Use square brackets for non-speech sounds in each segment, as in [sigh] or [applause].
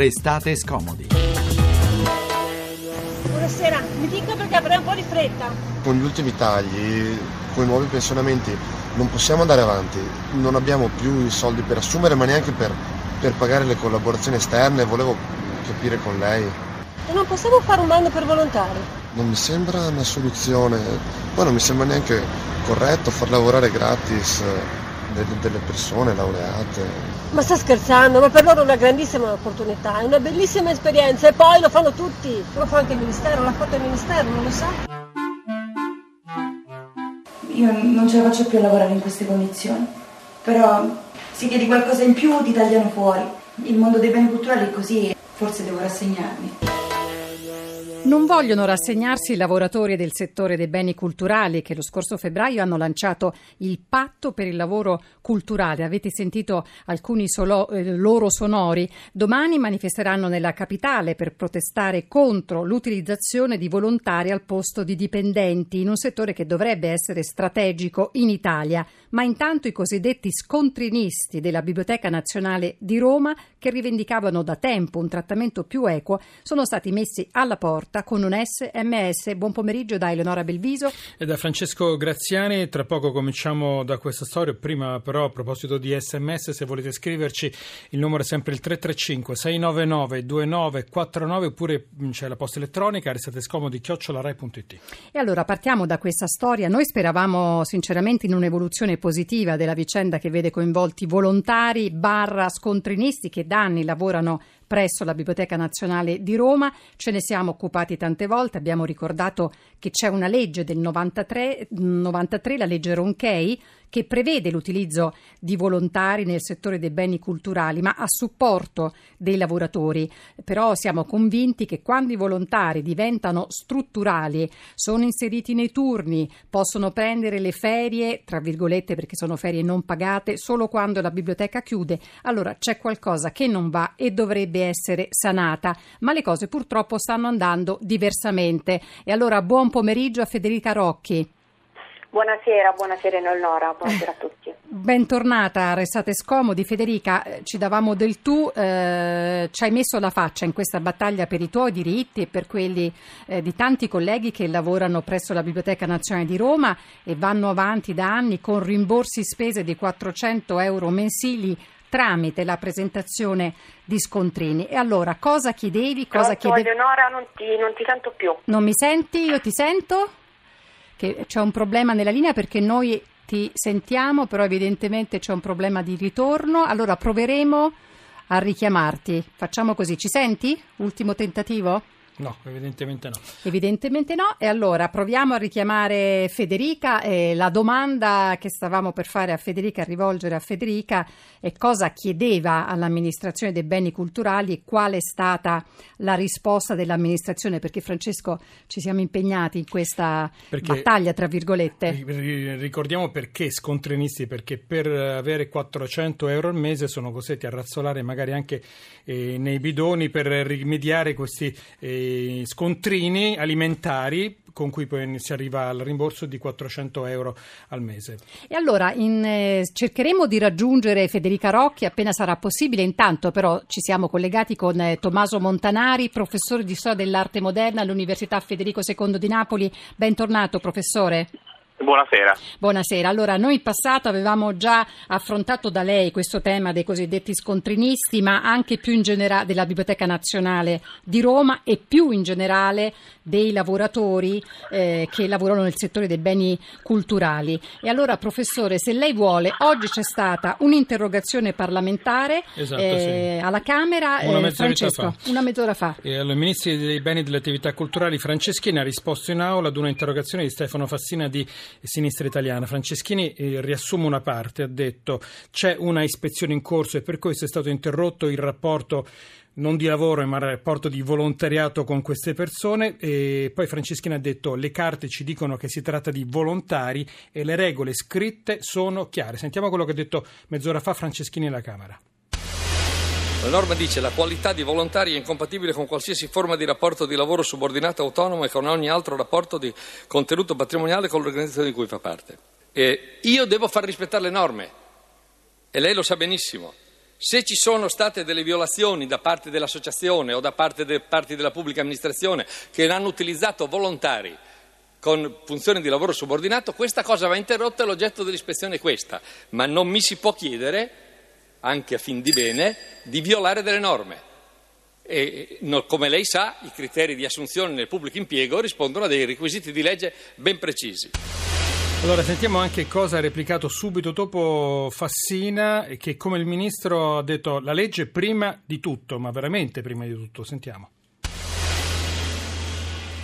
Restate scomodi. Buonasera, mi dica perché avrei un po' di fretta. Con gli ultimi tagli, con i nuovi pensionamenti, non possiamo andare avanti. Non abbiamo più i soldi per assumere, ma neanche per, per pagare le collaborazioni esterne. Volevo capire con lei. E non possiamo fare un anno per volontari? Non mi sembra una soluzione. Poi non mi sembra neanche corretto far lavorare gratis eh, delle, delle persone laureate. Ma sta scherzando, ma per loro è una grandissima opportunità, è una bellissima esperienza e poi lo fanno tutti. Lo fa anche il Ministero, l'ha fatto il Ministero, non lo sa? Io non ce la faccio più a lavorare in queste condizioni, però se chiedi qualcosa in più ti tagliano fuori. Il mondo dei beni culturali è così, forse devo rassegnarmi. Non vogliono rassegnarsi i lavoratori del settore dei beni culturali che lo scorso febbraio hanno lanciato il patto per il lavoro culturale. Avete sentito alcuni solo, eh, loro sonori. Domani manifesteranno nella capitale per protestare contro l'utilizzazione di volontari al posto di dipendenti in un settore che dovrebbe essere strategico in Italia. Ma intanto i cosiddetti scontrinisti della Biblioteca Nazionale di Roma, che rivendicavano da tempo un trattamento più equo, sono stati messi alla porta con un SMS. Buon pomeriggio da Eleonora Belviso. E da Francesco Graziani. Tra poco cominciamo da questa storia. Prima, però, a proposito di SMS, se volete scriverci, il numero è sempre il 335 699 2949 oppure c'è la posta elettronica. Restate scomodi chiocciolarai.it. E allora partiamo da questa storia. Noi speravamo sinceramente in un'evoluzione positiva della vicenda che vede coinvolti volontari barra scontrinisti che da anni lavorano presso la Biblioteca Nazionale di Roma. Ce ne siamo occupati tante volte, abbiamo ricordato che c'è una legge del 93, 93 la legge Ronchei, che prevede l'utilizzo di volontari nel settore dei beni culturali, ma a supporto dei lavoratori. Però siamo convinti che quando i volontari diventano strutturali, sono inseriti nei turni, possono prendere le ferie, tra virgolette perché sono ferie non pagate, solo quando la biblioteca chiude, allora c'è qualcosa che non va e dovrebbe essere sanata. Ma le cose purtroppo stanno andando diversamente. E allora buon pomeriggio a Federica Rocchi. Buonasera, buonasera Eleonora, buonasera a tutti. [laughs] Bentornata, restate scomodi. Federica, eh, ci davamo del tu, eh, ci hai messo la faccia in questa battaglia per i tuoi diritti e per quelli eh, di tanti colleghi che lavorano presso la Biblioteca Nazionale di Roma e vanno avanti da anni con rimborsi spese di 400 euro mensili tramite la presentazione di scontrini. E allora, cosa chiedevi? Cosa Pronto, chiedevi? Eleonora, non ti, non ti sento più. Non mi senti? Io ti sento? che c'è un problema nella linea perché noi ti sentiamo, però evidentemente c'è un problema di ritorno. Allora proveremo a richiamarti. Facciamo così. Ci senti? Ultimo tentativo? No, evidentemente no. Evidentemente no. E allora proviamo a richiamare Federica. E la domanda che stavamo per fare a Federica, a rivolgere a Federica, è cosa chiedeva all'amministrazione dei beni culturali e qual è stata la risposta dell'amministrazione? Perché Francesco ci siamo impegnati in questa perché, battaglia, tra virgolette. Ricordiamo perché scontrinisti, perché per avere 400 euro al mese sono costretti a razzolare magari anche eh, nei bidoni per rimediare questi... Eh, scontrini alimentari con cui poi si arriva al rimborso di 400 euro al mese. E allora in, eh, cercheremo di raggiungere Federica Rocchi appena sarà possibile. Intanto però ci siamo collegati con eh, Tommaso Montanari, professore di storia dell'arte moderna all'Università Federico II di Napoli. Bentornato professore. Buonasera. Buonasera. Allora, noi in passato avevamo già affrontato da lei questo tema dei cosiddetti scontrinisti, ma anche più in generale della Biblioteca Nazionale di Roma e più in generale dei lavoratori eh, che lavorano nel settore dei beni culturali. E allora, professore, se lei vuole, oggi c'è stata un'interrogazione parlamentare esatto, eh, sì. alla Camera. Una eh, Francesco, fa. Una mezz'ora fa. E allora, il Ministro dei Beni e delle Attività Culturali Franceschini ha risposto in aula ad una interrogazione di Stefano Fassina di Sinistra Italiana. Franceschini eh, riassume una parte, ha detto c'è una ispezione in corso e per questo è stato interrotto il rapporto non di lavoro ma rapporto di volontariato con queste persone e poi Franceschini ha detto le carte ci dicono che si tratta di volontari e le regole scritte sono chiare. Sentiamo quello che ha detto mezz'ora fa Franceschini alla Camera. La norma dice che la qualità di volontari è incompatibile con qualsiasi forma di rapporto di lavoro subordinato autonomo e con ogni altro rapporto di contenuto patrimoniale con l'organizzazione di cui fa parte. E io devo far rispettare le norme e lei lo sa benissimo. Se ci sono state delle violazioni da parte dell'associazione o da parte delle parti della pubblica amministrazione che hanno utilizzato volontari con funzioni di lavoro subordinato, questa cosa va interrotta e l'oggetto dell'ispezione è questa. Ma non mi si può chiedere, anche a fin di bene, di violare delle norme. E, come lei sa, i criteri di assunzione nel pubblico impiego rispondono a dei requisiti di legge ben precisi. Allora sentiamo anche cosa ha replicato subito dopo Fassina, che come il ministro ha detto la legge prima di tutto, ma veramente prima di tutto. Sentiamo.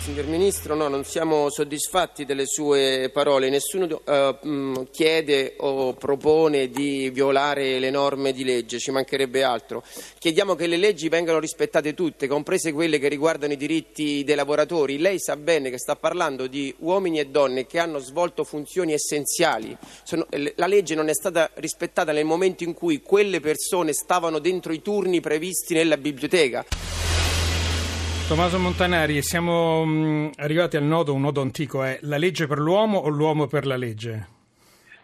Signor Ministro, no, non siamo soddisfatti delle sue parole. Nessuno uh, chiede o propone di violare le norme di legge, ci mancherebbe altro. Chiediamo che le leggi vengano rispettate tutte, comprese quelle che riguardano i diritti dei lavoratori. Lei sa bene che sta parlando di uomini e donne che hanno svolto funzioni essenziali. Sono, la legge non è stata rispettata nel momento in cui quelle persone stavano dentro i turni previsti nella biblioteca. Tommaso Montanari, siamo mh, arrivati al nodo, un nodo antico, è la legge per l'uomo o l'uomo per la legge?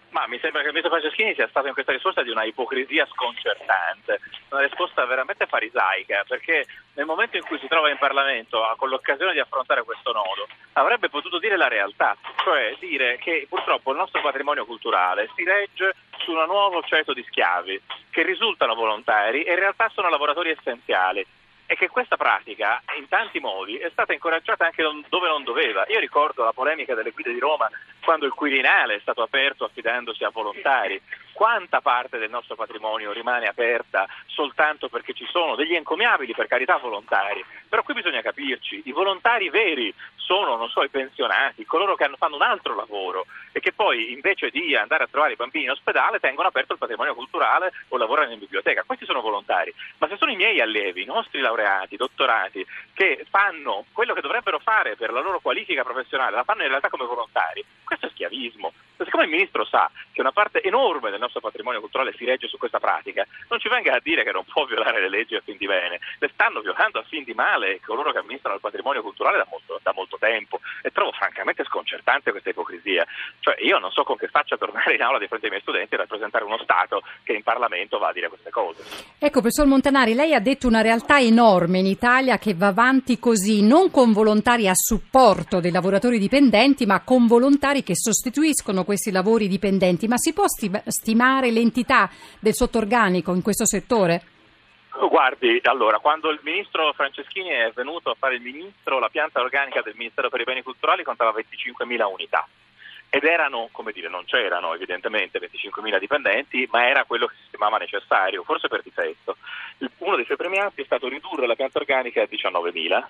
Ma mi sembra che il ministro Franceschini sia stato in questa risposta di una ipocrisia sconcertante, una risposta veramente farisaica, perché nel momento in cui si trova in Parlamento, con l'occasione di affrontare questo nodo, avrebbe potuto dire la realtà, cioè dire che purtroppo il nostro patrimonio culturale si regge su un nuovo ceto di schiavi che risultano volontari e in realtà sono lavoratori essenziali è che questa pratica in tanti modi è stata incoraggiata anche dove non doveva. Io ricordo la polemica delle guide di Roma quando il Quirinale è stato aperto affidandosi a volontari. Quanta parte del nostro patrimonio rimane aperta soltanto perché ci sono degli encomiabili, per carità, volontari? Però qui bisogna capirci, i volontari veri sono, non so, i pensionati, coloro che fanno un altro lavoro e che poi invece di andare a trovare i bambini in ospedale tengono aperto il patrimonio culturale o lavorano in biblioteca. Questi sono volontari. Ma se sono i miei allievi, i nostri laureati, dottorati, che fanno quello che dovrebbero fare per la loro qualifica professionale, la fanno in realtà come volontari, questo è schiavismo. Siccome il Ministro sa che una parte enorme del nostro patrimonio culturale si regge su questa pratica, non ci venga a dire che non può violare le leggi a fin di bene, le stanno violando a fin di male coloro che amministrano il patrimonio culturale da molto, da molto tempo e trovo francamente sconcertante questa ipocrisia. Cioè io non so con che faccia tornare in aula di fronte ai miei studenti e rappresentare uno Stato che in Parlamento va a dire queste cose. Ecco, professor Montanari, lei ha detto una realtà enorme in Italia che va avanti così, non con volontari a supporto dei lavoratori dipendenti, ma con volontari che sostituiscono questi lavori dipendenti. Ma si può stimare l'entità del sottorganico in questo settore? Guardi, allora, quando il ministro Franceschini è venuto a fare il ministro, la pianta organica del Ministero per i Beni Culturali contava 25.000 unità ed erano, come dire, non c'erano evidentemente 25.000 dipendenti, ma era quello che si stimava necessario, forse per difetto. Uno dei suoi premiati è stato ridurre la pianta organica a 19.000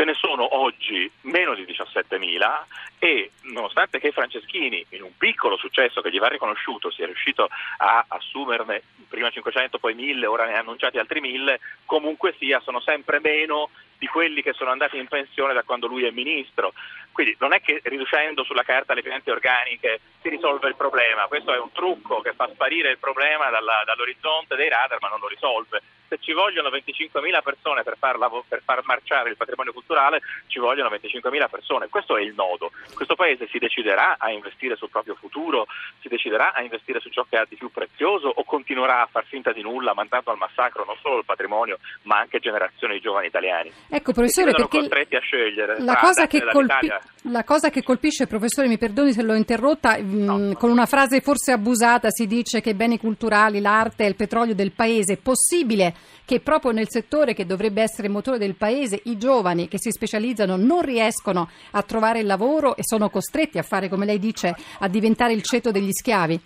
ce ne sono oggi meno di 17.000 e nonostante che Franceschini in un piccolo successo che gli va riconosciuto sia riuscito a assumerne prima 500 poi 1.000 ora ne ha annunciati altri 1.000 comunque sia sono sempre meno di quelli che sono andati in pensione da quando lui è ministro. Quindi non è che riducendo sulla carta le piante organiche si risolve il problema. Questo è un trucco che fa sparire il problema dalla, dall'orizzonte dei radar ma non lo risolve se ci vogliono 25.000 persone per far, per far, marciare il patrimonio culturale, ci vogliono 25.000 persone. Questo è il nodo. Questo Paese si deciderà a investire sul proprio futuro, si deciderà a investire su ciò che ha di più prezioso o continuerà a far finta di nulla, mandando al massacro non solo il patrimonio, ma anche generazioni di giovani italiani. Ecco, professore, perché costretti a scegliere la cosa, colpi... la cosa, che colpisce, professore, mi perdoni se l'ho interrotta, mm, no. mh, con una frase forse abusata si dice che i beni culturali, l'arte è il petrolio del Paese. È possibile che proprio nel settore che dovrebbe essere il motore del paese i giovani che si specializzano non riescono a trovare il lavoro e sono costretti a fare, come lei dice, a diventare il ceto degli schiavi?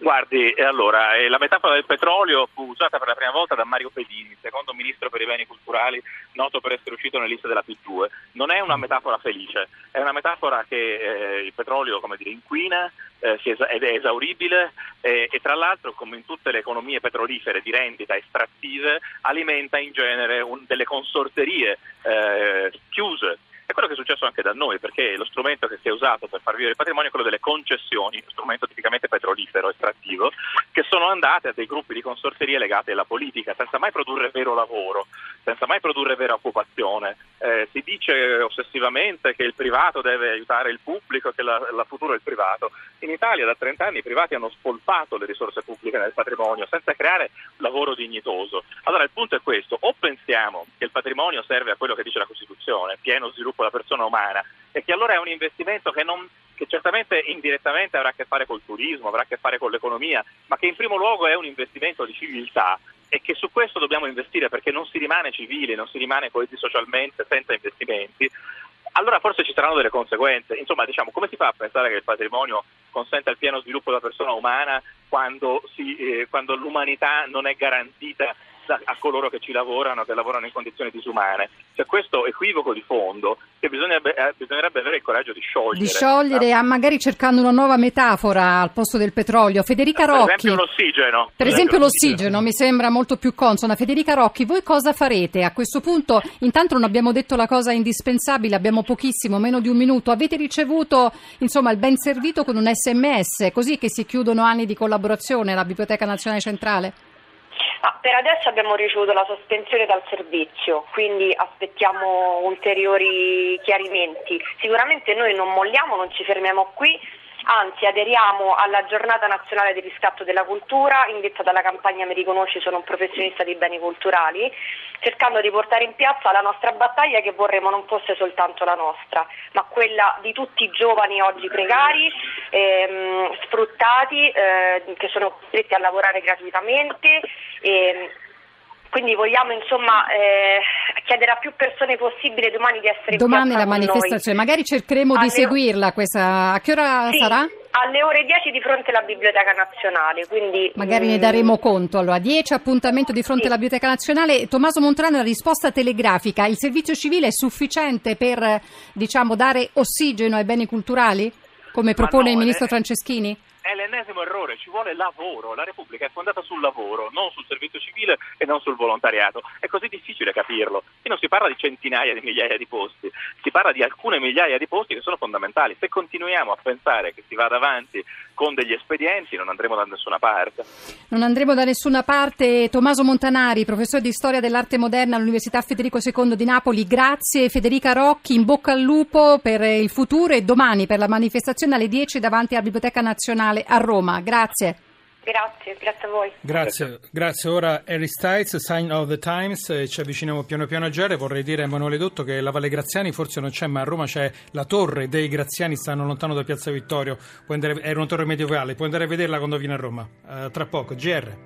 Guardi, allora, eh, la metafora del petrolio fu usata per la prima volta da Mario Pedini, secondo ministro per i beni culturali, noto per essere uscito nelle liste della P2. Non è una metafora felice, è una metafora che eh, il petrolio, come dire, inquina, eh, ed è esauribile eh, e tra l'altro, come in tutte le economie petrolifere di rendita estrattive, alimenta in genere un, delle consorterie eh, chiuse è quello che è successo anche da noi, perché lo strumento che si è usato per far vivere il patrimonio è quello delle concessioni, strumento tipicamente petrolifero, estrattivo, che sono andate a dei gruppi di consorterie legati alla politica, senza mai produrre vero lavoro, senza mai produrre vera occupazione. Eh, si dice ossessivamente che il privato deve aiutare il pubblico, che la, la futuro è il privato. In Italia da 30 anni i privati hanno spolpato le risorse pubbliche nel patrimonio senza creare lavoro dignitoso. Allora il punto è questo, o pensiamo che il patrimonio serve a quello che dice la Costituzione, pieno sviluppo della persona umana, e che allora è un investimento che, non, che certamente indirettamente avrà a che fare col turismo, avrà a che fare con l'economia, ma che in primo luogo è un investimento di civiltà e che su questo dobbiamo investire perché non si rimane civili, non si rimane coesi socialmente senza investimenti, allora forse ci saranno delle conseguenze. Insomma, diciamo, come si fa a pensare che il patrimonio consenta il pieno sviluppo della persona umana quando, si, eh, quando l'umanità non è garantita a coloro che ci lavorano, che lavorano in condizioni disumane. C'è questo equivoco di fondo che bisognerebbe, eh, bisognerebbe avere il coraggio di sciogliere. Di sciogliere, ah, magari cercando una nuova metafora al posto del petrolio. Federica Rocchi. Per esempio l'ossigeno. Per esempio l'ossigeno, mi sembra molto più consona. Federica Rocchi, voi cosa farete? A questo punto, intanto non abbiamo detto la cosa indispensabile, abbiamo pochissimo, meno di un minuto. Avete ricevuto insomma, il ben servito con un sms, così che si chiudono anni di collaborazione alla Biblioteca Nazionale Centrale? Ah, per adesso abbiamo ricevuto la sospensione dal servizio, quindi aspettiamo ulteriori chiarimenti. Sicuramente noi non molliamo, non ci fermiamo qui, anzi aderiamo alla giornata nazionale di riscatto della cultura indetta dalla campagna Mi riconosci sono un professionista di beni culturali, cercando di portare in piazza la nostra battaglia che vorremmo non fosse soltanto la nostra, ma quella di tutti i giovani oggi precari, ehm, sfruttati, eh, che sono costretti a lavorare gratuitamente. Ehm, quindi vogliamo insomma eh, chiedere a più persone possibile domani di essere domani la manifestazione, noi. magari cercheremo Alle... di seguirla questa. A che ora sì, sarà? Alle ore 10 di fronte alla Biblioteca Nazionale. Quindi, magari mh... ne mm, daremo conto. Allora, 10 appuntamento di fronte sì. alla Biblioteca Nazionale. Tommaso Montrano, la risposta telegrafica. Il servizio civile è sufficiente per diciamo, dare ossigeno ai beni culturali? Come propone no, il ministro Franceschini? Ci vuole lavoro, la Repubblica è fondata sul lavoro, non sul servizio civile e non sul volontariato, è così difficile capirlo, qui non si parla di centinaia di migliaia di posti, si parla di alcune migliaia di posti che sono fondamentali, se continuiamo a pensare che si vada avanti con degli espedienti non andremo da nessuna parte. Non andremo da nessuna parte, Tommaso Montanari, professore di storia dell'arte moderna all'Università Federico II di Napoli, grazie Federica Rocchi, in bocca al lupo per il futuro e domani per la manifestazione alle 10 davanti alla Biblioteca Nazionale a Roma. Grazie. Grazie, grazie a voi. Grazie, grazie. Ora Harry Stiles, Sign of the Times, eh, ci avviciniamo piano piano a Gere. Vorrei dire a Emanuele Dotto che la Valle Graziani forse non c'è, ma a Roma c'è la torre dei Graziani, stanno lontano da Piazza Vittorio. Andare, è una torre medievale, puoi andare a vederla quando viene a Roma. Uh, tra poco, GR.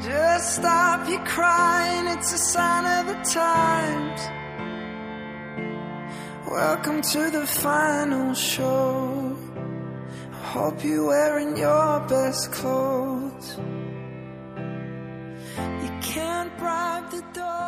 Just stop your crying, it's a sign of the times. Welcome to the final show. hope you're wearing your best clothes. You can't bribe the door.